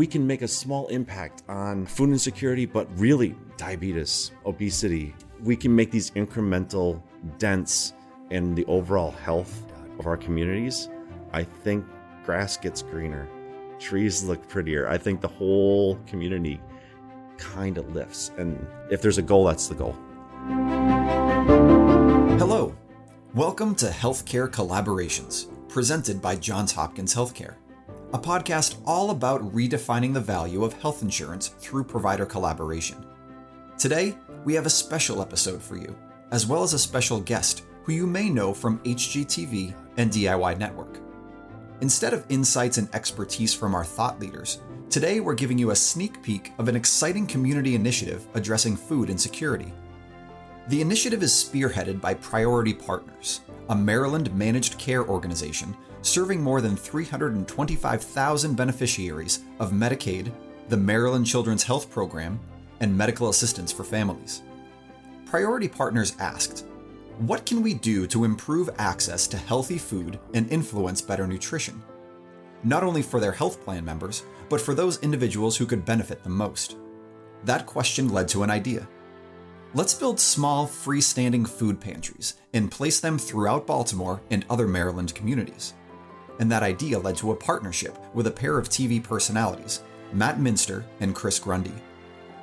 we can make a small impact on food insecurity, but really diabetes, obesity, we can make these incremental dents in the overall health of our communities. I think grass gets greener, trees look prettier. I think the whole community kind of lifts. And if there's a goal, that's the goal. Hello. Welcome to Healthcare Collaborations, presented by Johns Hopkins Healthcare, a podcast all about redefining the value of health insurance through provider collaboration. Today, we have a special episode for you, as well as a special guest who you may know from HGTV and DIY Network. Instead of insights and expertise from our thought leaders, today we're giving you a sneak peek of an exciting community initiative addressing food insecurity. The initiative is spearheaded by Priority Partners, a Maryland managed care organization serving more than 325,000 beneficiaries of Medicaid, the Maryland Children's Health Program, and medical assistance for families. Priority Partners asked, What can we do to improve access to healthy food and influence better nutrition? Not only for their health plan members, but for those individuals who could benefit the most. That question led to an idea Let's build small, freestanding food pantries and place them throughout Baltimore and other Maryland communities. And that idea led to a partnership with a pair of TV personalities, Matt Muenster and Chris Grundy.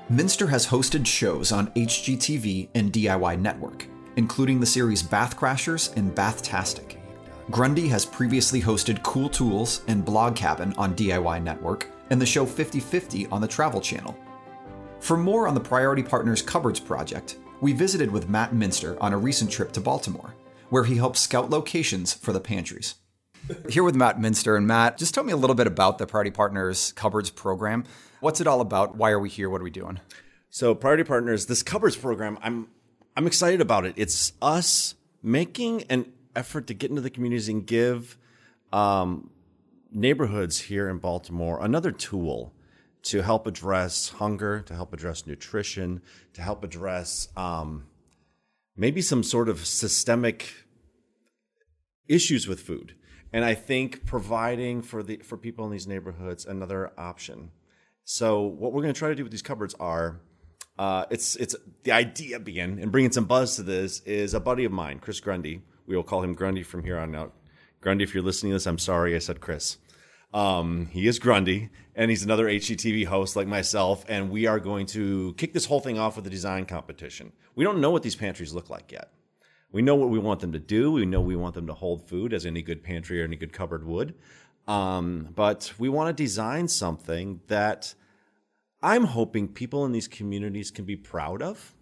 Muenster has hosted shows on HGTV and DIY Network, including the series Bath Crashers and Bathtastic. Grundy has previously hosted Cool Tools and Blog Cabin on DIY Network and the show 50 50 on the Travel Channel. For more on the Priority Partners Cupboards project, we visited with Matt Muenster on a recent trip to Baltimore, where he helped scout locations for the pantries. Here with Matt Muenster. And Matt, just tell me a little bit about the Priority Partners Cupboards program. What's it all about? Why are we here? What are we doing? So, Priority Partners, this Cupboards program, I'm I'm excited about it. It's us making an effort to get into the communities and give um, neighborhoods here in Baltimore another tool to help address hunger, to help address nutrition, to help address um, maybe some sort of systemic issues with food. And I think providing for the for people in these neighborhoods another option. So what we're going to try to do with these cupboards are, uh, it's it's the idea being and bringing some buzz to this is a buddy of mine, Chris Grundy. We will call him Grundy from here on out. Grundy, if you're listening to this, I'm sorry I said Chris. Um, he is Grundy, and he's another HGTV host like myself. And we are going to kick this whole thing off with a design competition. We don't know what these pantries look like yet. We know what we want them to do. We know we want them to hold food, as any good pantry or any good cupboard would. Um, but we want to design something that I'm hoping people in these communities can be proud of.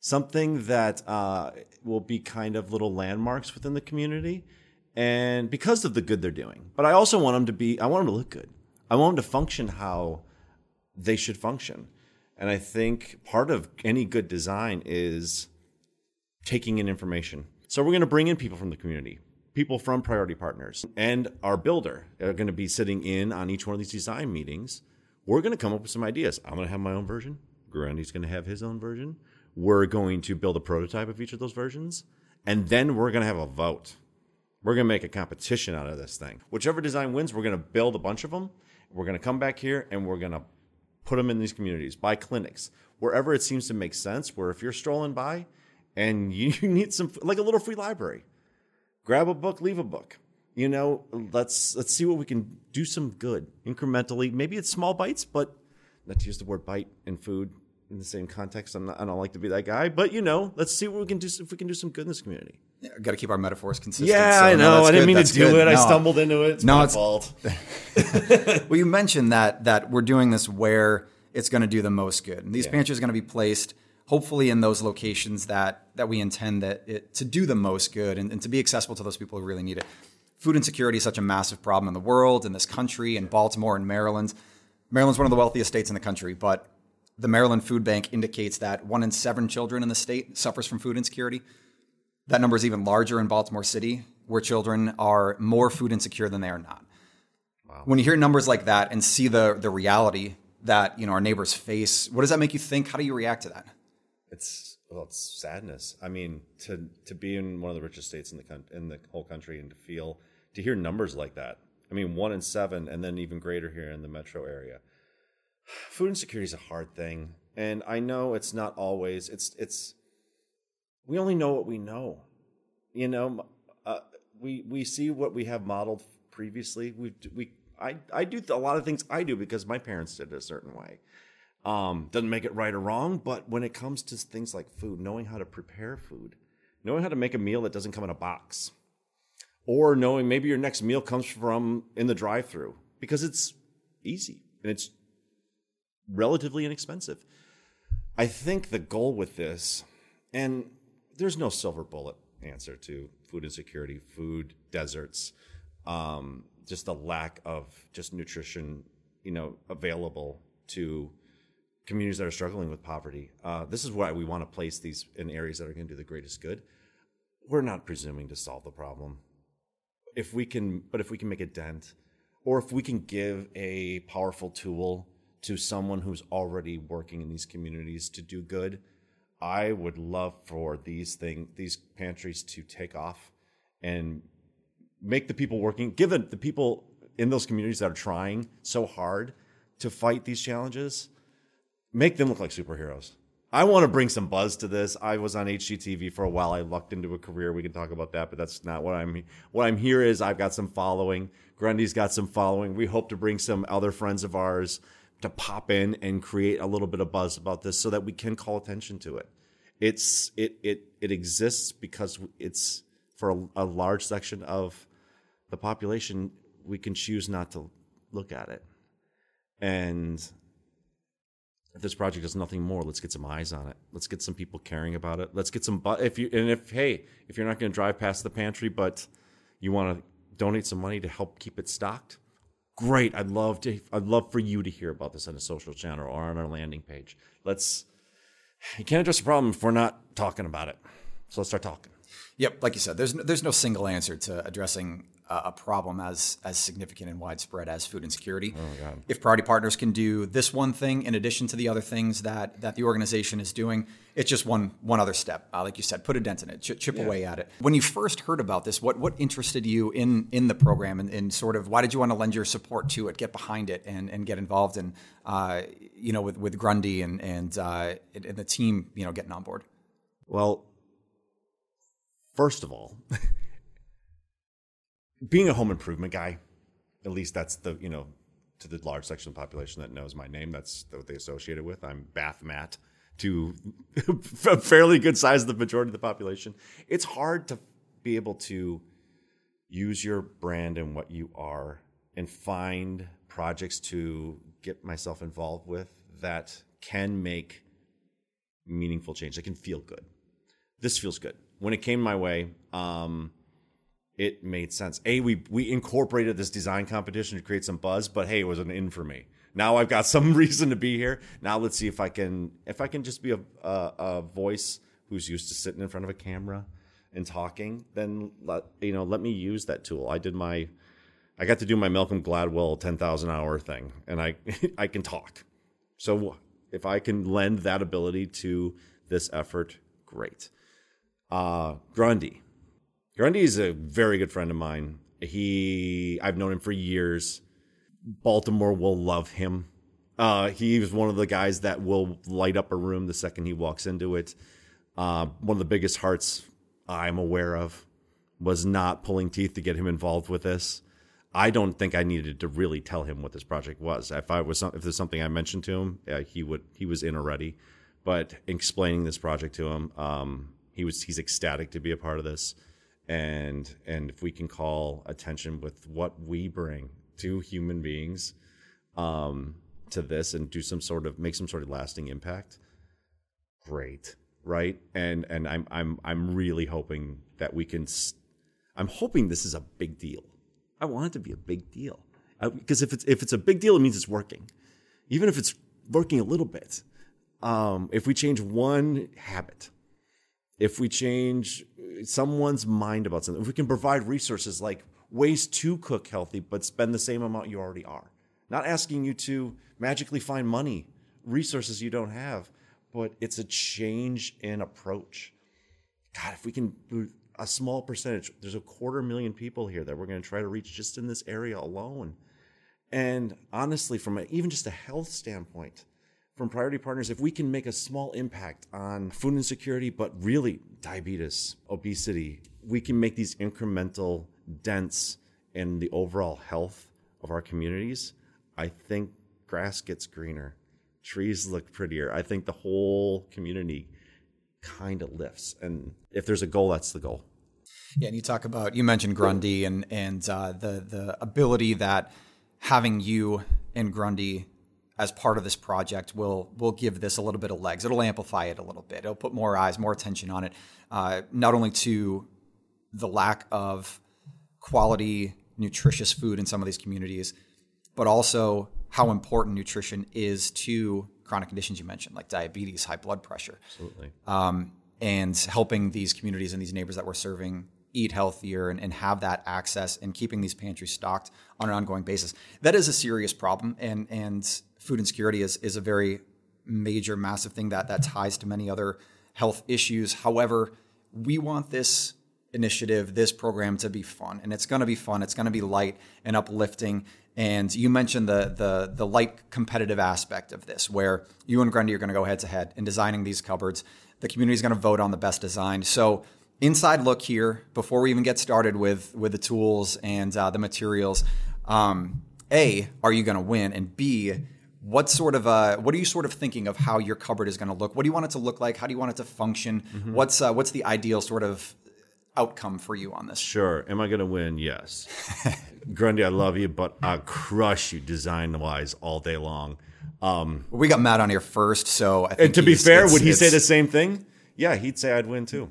Something that uh, will be kind of little landmarks within the community and because of the good they're doing. But I also want them to be, I want them to look good. I want them to function how they should function. And I think part of any good design is taking in information. So we're going to bring in people from the community, people from priority partners, and our builder are going to be sitting in on each one of these design meetings. We're going to come up with some ideas. I'm going to have my own version. Grundy's going to have his own version. We're going to build a prototype of each of those versions. And then we're going to have a vote we're going to make a competition out of this thing. Whichever design wins, we're going to build a bunch of them. We're going to come back here and we're going to put them in these communities, by clinics, wherever it seems to make sense. Where if you're strolling by and you need some, like a little free library, grab a book, leave a book. You know, let's let's see what we can do. Some good incrementally. Maybe it's small bites, but not to use the word bite in food in the same context. I'm not, I don't like to be that guy, but you know, let's see what we can do if we can do some good in this community. Yeah, Got to keep our metaphors consistent. Yeah, so, I know. no, I didn't good, mean to that's do good. it. I stumbled into it. It's No, my it's- fault. well, you mentioned that that we're doing this where it's going to do the most good, and these Yeah. pantries are going to be placed hopefully in those locations that that we intend that it to do the most good and, and to be accessible to those people who really need it. Food insecurity is such a massive problem in the world, in this country, in Baltimore and Maryland. Maryland's one of the wealthiest states in the country, but the Maryland Food Bank indicates that one in seven children in the state suffers from food insecurity. That number is even larger in Baltimore City, where children are more food insecure than they are not. When you hear numbers like that and see the the reality that you know our neighbors face, what does that make you think? How do you react to that? It's well, it's sadness. I mean, to to be in one of the richest states in the coun- in the whole country and to feel to hear numbers like that. I mean, one in seven, and then even greater here in the metro area. food insecurity is a hard thing, and I know it's not always. It's it's we only know what we know. You know, uh, we we see what we have modeled previously. We we I I do a lot of things I do because my parents did it a certain way. Um, doesn't make it right or wrong, but when it comes to things like food, knowing how to prepare food, knowing how to make a meal that doesn't come in a box, or knowing maybe your next meal comes from in the drive-through because it's easy and it's relatively inexpensive. I think the goal with this, and there's no silver bullet answer to food insecurity, food deserts, um, just the lack of just nutrition, you know, available to communities that are struggling with poverty. Uh, this is why we want to place these in areas that are going to do the greatest good. We're not presuming to solve the problem. If we can, but if we can make a dent, or if we can give a powerful tool to someone who's already working in these communities to do good, I would love for these thing these pantries to take off and make the people working, give the people in those communities that are trying so hard to fight these challenges, make them look like superheroes. I want to bring some buzz to this. I was on HGTV for a while. I lucked into a career. We can talk about that, but that's not what I'm. What I'm here is I've got some following. Grundy's got some following. We hope to bring some other friends of ours to pop in and create a little bit of buzz about this so that we can call attention to it. It's it it it exists because it's for a, a large section of the population we can choose not to look at it. And if this project does nothing more, let's get some eyes on it. Let's get some people caring about it. Let's get some but if you and if hey, if you're not going to drive past the pantry but you want to donate some money to help keep it stocked, great. I'd love to. I'd love for you to hear about this on a social channel or on our landing page. Let's. You can't address a problem if we're not talking about it. So let's start talking. Yep, like you said, there's no, there's no single answer to addressing a problem as as significant and widespread as food insecurity. Oh, if Priority Partners can do this one thing in addition to the other things that that the organization is doing, it's just one one other step. Uh, like you said, put a dent in it, ch- chip yeah. away at it. When you first heard about this, what what interested you in in the program and, and, sort of why did you want to lend your support to it, get behind it, and and get involved in uh, you know with with Grundy and and uh, and the team you know getting on board? Well, first of all. Being a home improvement guy, at least that's the you know to the large section of the population that knows my name. That's what they associate it with. I'm Bath Matt to a fairly good size of the majority of the population. It's hard to be able to use your brand and what you are and find projects to get myself involved with that can make meaningful change. That can feel good. This feels good. When it came my way, um, it made sense. A, we we incorporated this design competition to create some buzz, but hey, it was an in for me. Now I've got some reason to be here. Now let's see if I can if I can just be a a, a voice who's used to sitting in front of a camera and talking. Then let you know let me use that tool. I did my I got to do my Malcolm Gladwell ten thousand hour thing, and I I can talk. So if I can lend that ability to this effort, great. Uh, Grundy Grundy is a very good friend of mine. He, I've known him for years. Baltimore will love him. Uh, he was one of the guys that will light up a room the second he walks into it. Uh, one of the biggest hearts I'm aware of was not pulling teeth to get him involved with this. I don't think I needed to really tell him what this project was. If I was, if there's something I mentioned to him, uh, he would, he was in already. But explaining this project to him, um, he was, he's ecstatic to be a part of this and and if we can call attention with what we bring to human beings um, to this and do some sort of make some sort of lasting impact great right? And and i'm i'm i'm really hoping that we can i'm hoping this is a big deal. I want it to be a big deal. Because if it's if it's a big deal it means it's working. Even if it's working a little bit. Um, if we change one habit if we change someone's mind about something, if we can provide resources like ways to cook healthy, but spend the same amount you already are, not asking you to magically find money, resources you don't have, but it's a change in approach. God, if we can a small percentage, there's a quarter million people here that we're going to try to reach just in this area alone. And honestly, from a, even just a health standpoint, from priority partners, if we can make a small impact on food insecurity, but really diabetes, obesity, we can make these incremental dents in the overall health of our communities. I think grass gets greener, trees look prettier. I think the whole community kind of lifts. And if there's a goal, that's the goal. Yeah, and you talk about you mentioned Grundy and and uh, the the ability that having you and Grundy as part of this project will will give this a little bit of legs. It'll amplify it a little bit. It'll put more eyes, more attention on it. Uh, not only to the lack of quality, nutritious food in some of these communities, but also how important nutrition is to chronic conditions you mentioned, like diabetes, high blood pressure. Absolutely. Um, and helping these communities and these neighbors that we're serving eat healthier and, and have that access and keeping these pantries stocked on an ongoing basis. That is a serious problem. And, and food insecurity is, is a very major, massive thing that, that ties to many other health issues. However, we want this initiative, this program to be fun, and it's going to be fun. It's going to be light and uplifting. And you mentioned the the the light competitive aspect of this, where you and Grundy are going to go head to head in designing these cupboards. The community is going to vote on the best design. So inside look here before we even get started with with the tools and uh, the materials. Um, a, are you going to win? And B, what sort of uh, what are you sort of thinking of how your cupboard is going to look? What do you want it to look like? How do you want it to function? Mm-hmm. What's uh, what's the ideal sort of outcome for you on this? Sure. Am I going to win? Yes. Grundy, I love you, but I'll crush you design wise all day long. Um, we got Matt on here first, so and to be fair, would he say the same thing? Yeah, he'd say I'd win too.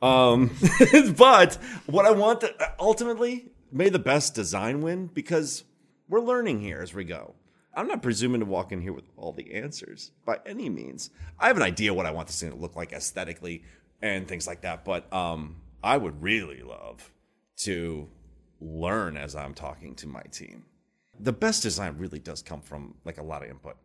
Um, but what I want to, ultimately, may the best design win because we're learning here as we go. I'm not presuming to walk in here with all the answers by any means. I have an idea what I want this thing to look like aesthetically and things like that, but um, I would really love to learn as I'm talking to my team. The best design really does come from like a lot of input.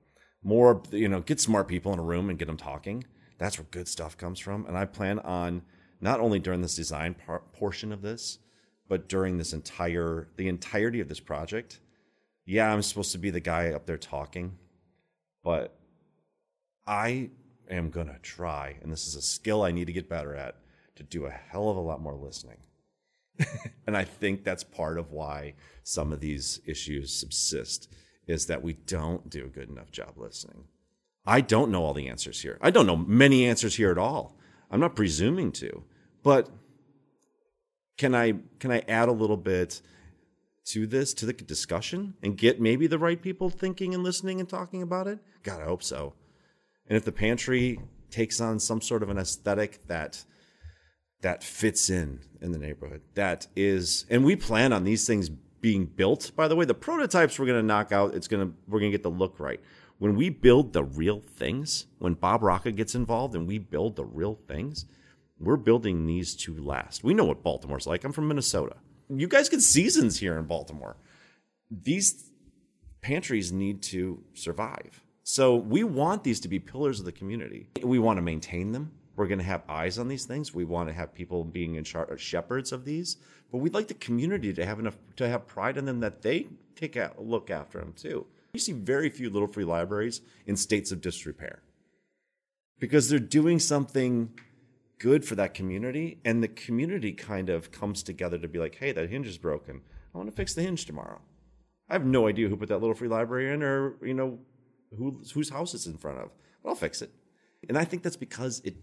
More, you know, get smart people in a room and get them talking. That's where good stuff comes from. And I plan on not only during this design par- portion of this, but during this entire the entirety of this project. Yeah, I'm supposed to be the guy up there talking, but I am going to try and this is a skill I need to get better at to do a hell of a lot more listening. and I think that's part of why some of these issues subsist is that we don't do a good enough job listening. I don't know all the answers here. I don't know many answers here at all. I'm not presuming to, but can I can I add a little bit to this to the discussion and get maybe the right people thinking and listening and talking about it? God, I hope so. And if the pantry takes on some sort of an aesthetic that that fits in in the neighborhood, that is, and we plan on these things being built. By the way, the prototypes we're going to knock out. It's going to we're going to get the look right when we build the real things, when Bob Rocca gets involved and we build the real things, we're building these to last. We know what Baltimore's like. I'm from Minnesota. You guys get seasons here in Baltimore. These pantries need to survive. So we want these to be pillars of the community. We want to maintain them. We're going to have eyes on these things. We want to have people being in charge, shepherds of these. But we'd like the community to have enough to have pride in them that they take a look after them too. You see very few little free libraries in states of disrepair because they're doing something good for that community and the community kind of comes together to be like hey that hinge is broken i want to fix the hinge tomorrow i have no idea who put that little free library in or you know who, whose house it's in front of but i'll fix it and i think that's because it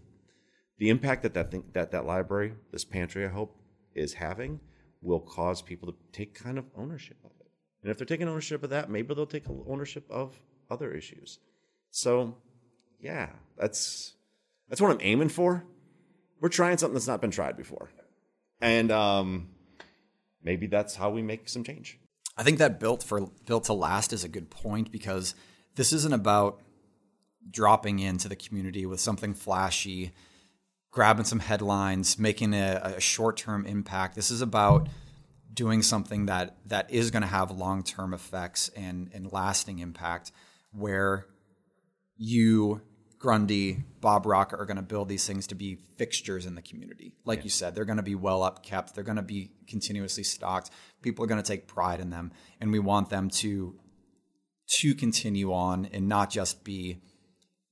the impact that that thing, that that library this pantry i hope is having will cause people to take kind of ownership of it and if they're taking ownership of that, maybe they'll take ownership of other issues. So, yeah, that's that's what I'm aiming for. We're trying something that's not been tried before, and um, maybe that's how we make some change. I think that built for built to last is a good point because this isn't about dropping into the community with something flashy, grabbing some headlines, making a, a short term impact. This is about doing something that that is going to have long term effects and and lasting impact, where you Grundy, Bob Rock are going to build these things to be fixtures in the community. Like yeah. you said, they're going to be well upkept. They're going to be continuously stocked. People are going to take pride in them, and we want them to to continue on and not just be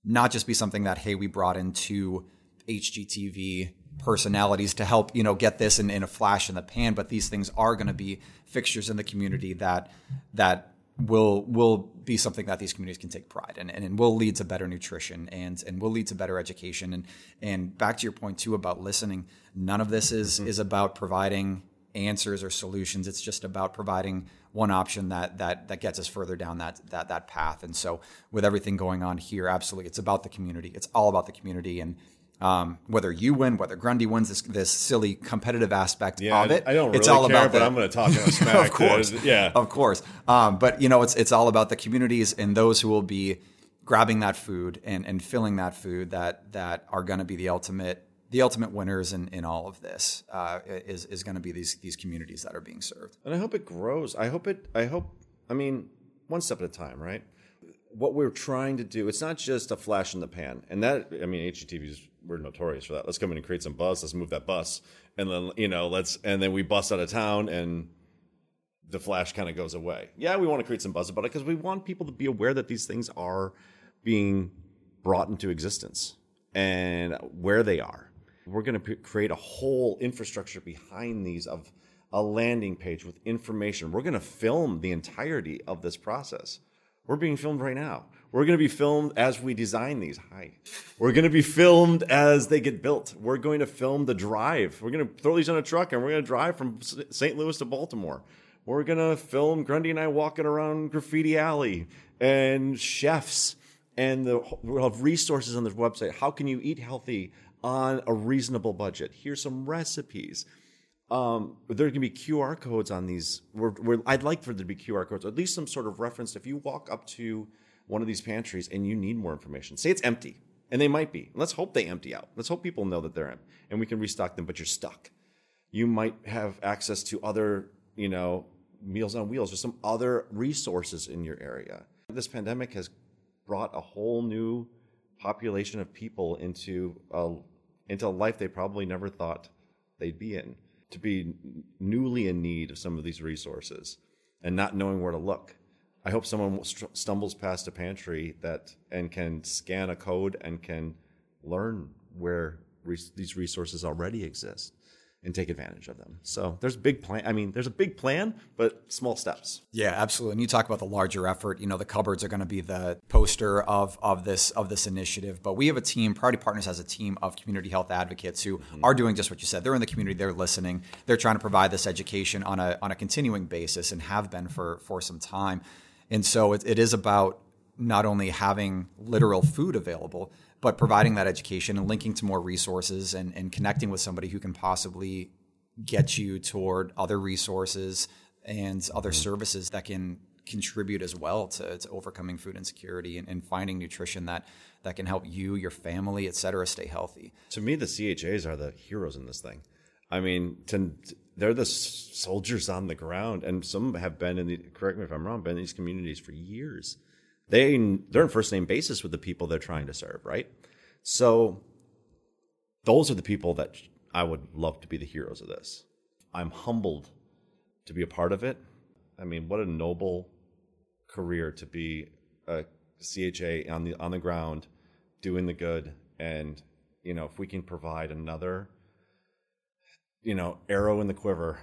not just be something that hey we brought into HGTV personalities to help you know get this in, in a flash in the pan, but these things are going to be fixtures in the community that that will will be something that these communities can take pride in and, and will lead to better nutrition and and will lead to better education. And and back to your point too about listening none of this is mm-hmm. is about providing answers or solutions. It's just about providing one option that that that gets us further down that that that path. And so with everything going on here absolutely it's about the community. It's all about the community. And um, whether you win, whether Grundy wins this, this silly competitive aspect yeah, of it, I don't really it's all care, about. But the, I'm going to talk about smack. of course, yeah, of course. Um, but you know, it's it's all about the communities and those who will be grabbing that food and and filling that food that that are going to be the ultimate the ultimate winners in, in all of this uh, is is going to be these these communities that are being served. And I hope it grows. I hope it. I hope. I mean, one step at a time, right? What we're trying to do, it's not just a flash in the pan, and that I mean, HGTV is we're notorious for that. Let's come in and create some buzz. Let's move that bus, and then you know, let's and then we bust out of town, and the flash kind of goes away. Yeah, we want to create some buzz about it because we want people to be aware that these things are being brought into existence and where they are. We're going to p- create a whole infrastructure behind these of a landing page with information. We're going to film the entirety of this process. We're being filmed right now. We're going to be filmed as we design these. Hi. We're going to be filmed as they get built. We're going to film the drive. We're going to throw these on a truck and we're going to drive from St. Louis to Baltimore. We're going to film Grundy and I walking around Graffiti Alley and chefs. And the, we'll have resources on this website. How can you eat healthy on a reasonable budget? Here's some recipes. Um, there can be QR codes on these. We're, we're, I'd like for there to be QR codes, or at least some sort of reference. If you walk up to one of these pantries and you need more information, say it's empty, and they might be. Let's hope they empty out. Let's hope people know that they're empty and we can restock them, but you're stuck. You might have access to other, you know, Meals on Wheels or some other resources in your area. This pandemic has brought a whole new population of people into a, into a life they probably never thought they'd be in. To be newly in need of some of these resources and not knowing where to look I hope someone stumbles past a pantry that and can scan a code and can learn where these resources already exist and take advantage of them. So there's a big plan. I mean, there's a big plan, but small steps. Yeah, absolutely. And you talk about the larger effort. You know, the cupboards are going to be the poster of of this of this initiative. But we have a team. Priority Partners has a team of community health advocates who mm-hmm. are doing just what you said. They're in the community. They're listening. They're trying to provide this education on a on a continuing basis and have been for for some time. And so it, it is about not only having literal food available, but providing that education and linking to more resources and, and connecting with somebody who can possibly get you toward other resources and other mm-hmm. services that can contribute as well to, to overcoming food insecurity and, and, finding nutrition that that can help you, your family, et cetera, stay healthy. To me, the CHAs are the heroes in this thing. I mean, to, they're the soldiers on the ground, and some have been in the. Correct me if I'm wrong. Been in these communities for years. They they're in first name basis with the people they're trying to serve, right? So those are the people that I would love to be the heroes of this. I'm humbled to be a part of it. I mean, what a noble career to be a CHA on the on the ground, doing the good, and you know, if we can provide another you know, arrow in the quiver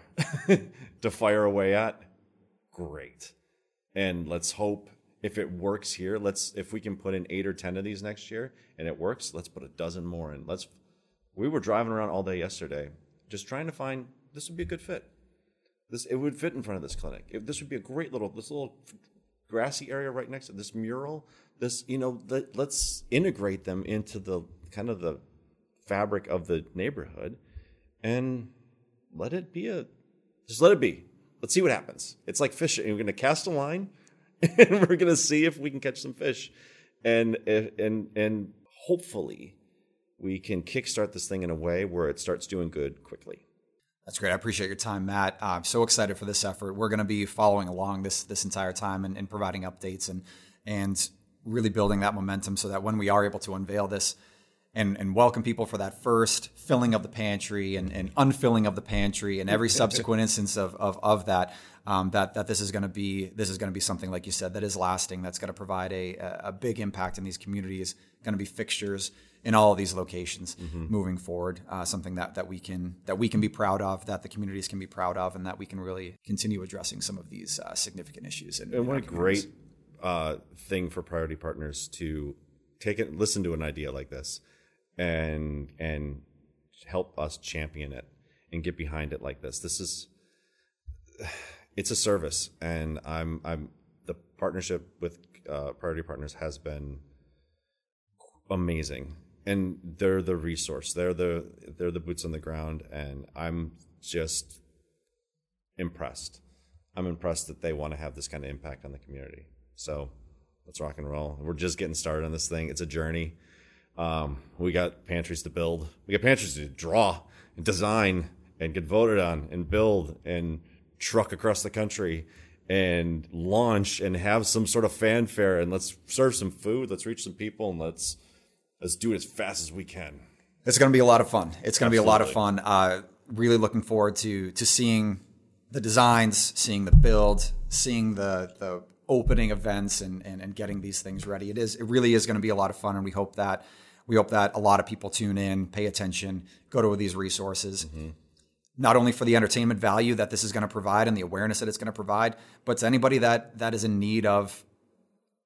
to fire away at, great. And let's hope if it works here, let's if we can put in eight or ten of these next year and it works, let's put a dozen more in. Let's we were driving around all day yesterday just trying to find this would be a good fit. This it would fit in front of this clinic. If this would be a great little this little grassy area right next to this mural. This you know let, let's integrate them into the kind of the fabric of the neighborhood and let it be a just let it be. Let's see what happens. It's like fishing. We're going to cast a line, and we're going to see if we can catch some fish, and and and hopefully we can kickstart this thing in a way where it starts doing good quickly. That's great. I appreciate your time, Matt. Uh, I'm so excited for this effort. We're going to be following along this this entire time and, and providing updates and and really building that momentum so that when we are able to unveil this and, and welcome people for that first filling of the pantry and, and unfilling of the pantry and every subsequent instance of, of, of that, um, that, that this is going to be, this is going to be something, like you said, that is lasting, that's going to provide a, a big impact in these communities, going to be fixtures in all of these locations mm-hmm. moving forward. Uh, something that that we can that we can be proud of, that the communities can be proud of, and that we can really continue addressing some of these uh, significant issues. In, and what a great uh, thing for priority partners to take it, listen to an idea like this, and and help us champion it and get behind it like this. This is it's a service, and I'm I'm the partnership with uh, priority partners has been amazing and they're the resource. They're the they're the boots on the ground, and I'm just impressed. I'm impressed that they want to have this kind of impact on the community. So let's rock and roll. We're just getting started on this thing. It's a journey. Um, we got pantries to build. We got pantries to draw and design and get voted on and build and truck across the country and launch and have some sort of fanfare and let's serve some food. Let's reach some people and let's let's do it as fast as we can. It's going to be a lot of fun. It's going to be a lot of fun. Uh, really looking forward to to seeing the designs, seeing the build, seeing the the opening events, and, and and getting these things ready. It is it really is going to be a lot of fun, and we hope that we hope that a lot of people tune in, pay attention, go to these resources. Mm-hmm. Not only for the entertainment value that this is going to provide and the awareness that it's going to provide, but to anybody that that is in need of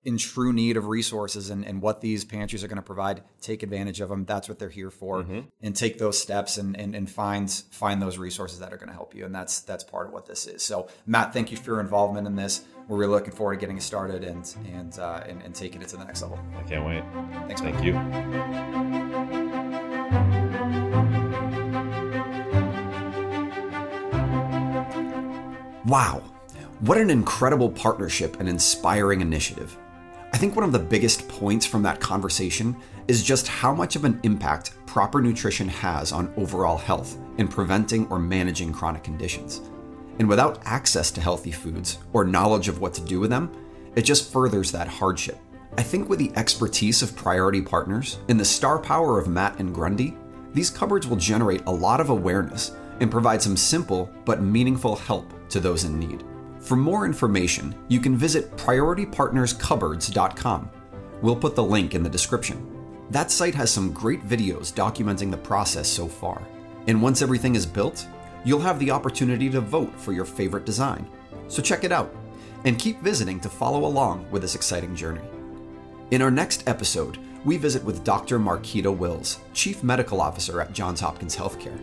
in true need of resources and, and what these pantries are going to provide, take advantage of them. That's what they're here for. Mm-hmm. And take those steps and, and, and find find those resources that are going to help you. And that's that's part of what this is. So Matt, thank you for your involvement in this. We're really looking forward to getting it started and and uh, and, and taking it to the next level. I can't wait. Thanks. Thank Matt. you. Wow. What an incredible partnership and inspiring initiative. I think one of the biggest points from that conversation is just how much of an impact proper nutrition has on overall health in preventing or managing chronic conditions. And without access to healthy foods or knowledge of what to do with them, it just furthers that hardship. I think with the expertise of priority partners and the star power of Matt and Grundy, these cupboards will generate a lot of awareness and provide some simple but meaningful help to those in need. For more information, you can visit PriorityPartnersCupboards.com. We'll put the link in the description. That site has some great videos documenting the process so far. And once everything is built, you'll have the opportunity to vote for your favorite design. So check it out and keep visiting to follow along with this exciting journey. In our next episode, we visit with Dr. Marquita Wills, Chief Medical Officer at Johns Hopkins Healthcare.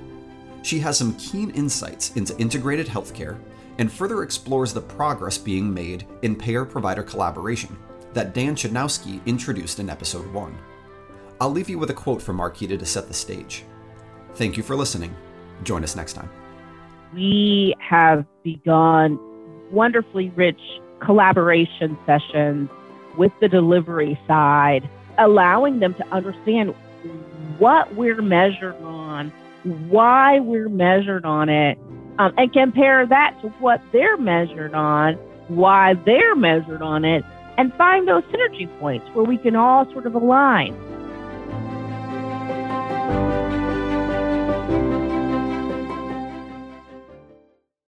She has some keen insights into integrated healthcare and further explores the progress being made in payer provider collaboration that Dan Chudnowski introduced in episode 1. I'll leave you with a quote from Marquita to set the stage. Thank you for listening. Join us next time. We have begun wonderfully rich collaboration sessions with the delivery side, allowing them to understand what we're measured on, why we're measured on it, um, and compare that to what they're measured on, why they're measured on it, and find those synergy points where we can all sort of align.